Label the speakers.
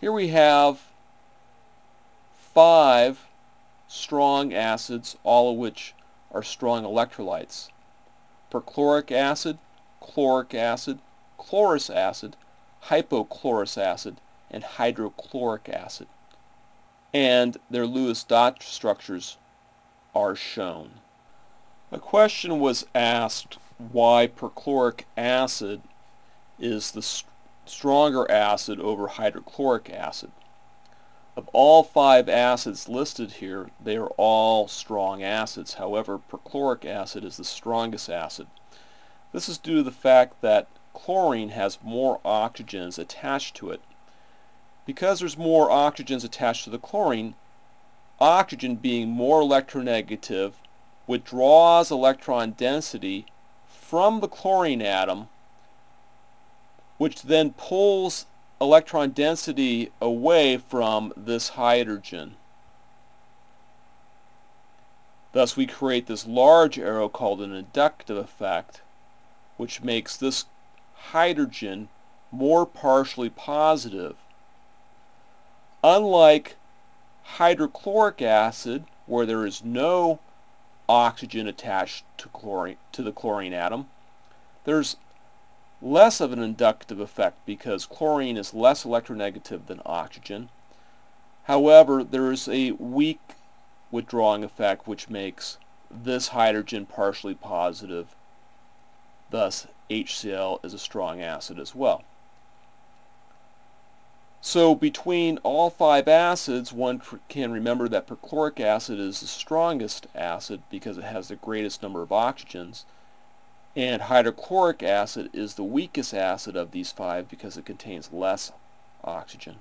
Speaker 1: Here we have five strong acids, all of which are strong electrolytes. Perchloric acid, chloric acid, chlorous acid, hypochlorous acid, and hydrochloric acid. And their Lewis dot structures are shown. A question was asked why perchloric acid is the stronger acid over hydrochloric acid. Of all five acids listed here, they are all strong acids. However, perchloric acid is the strongest acid. This is due to the fact that chlorine has more oxygens attached to it. Because there's more oxygens attached to the chlorine, oxygen being more electronegative withdraws electron density from the chlorine atom which then pulls electron density away from this hydrogen. Thus we create this large arrow called an inductive effect which makes this hydrogen more partially positive. Unlike hydrochloric acid where there is no oxygen attached to, chlorine, to the chlorine atom, there's less of an inductive effect because chlorine is less electronegative than oxygen. However, there is a weak withdrawing effect which makes this hydrogen partially positive. Thus, HCl is a strong acid as well. So between all five acids, one can remember that perchloric acid is the strongest acid because it has the greatest number of oxygens. And hydrochloric acid is the weakest acid of these five because it contains less oxygen.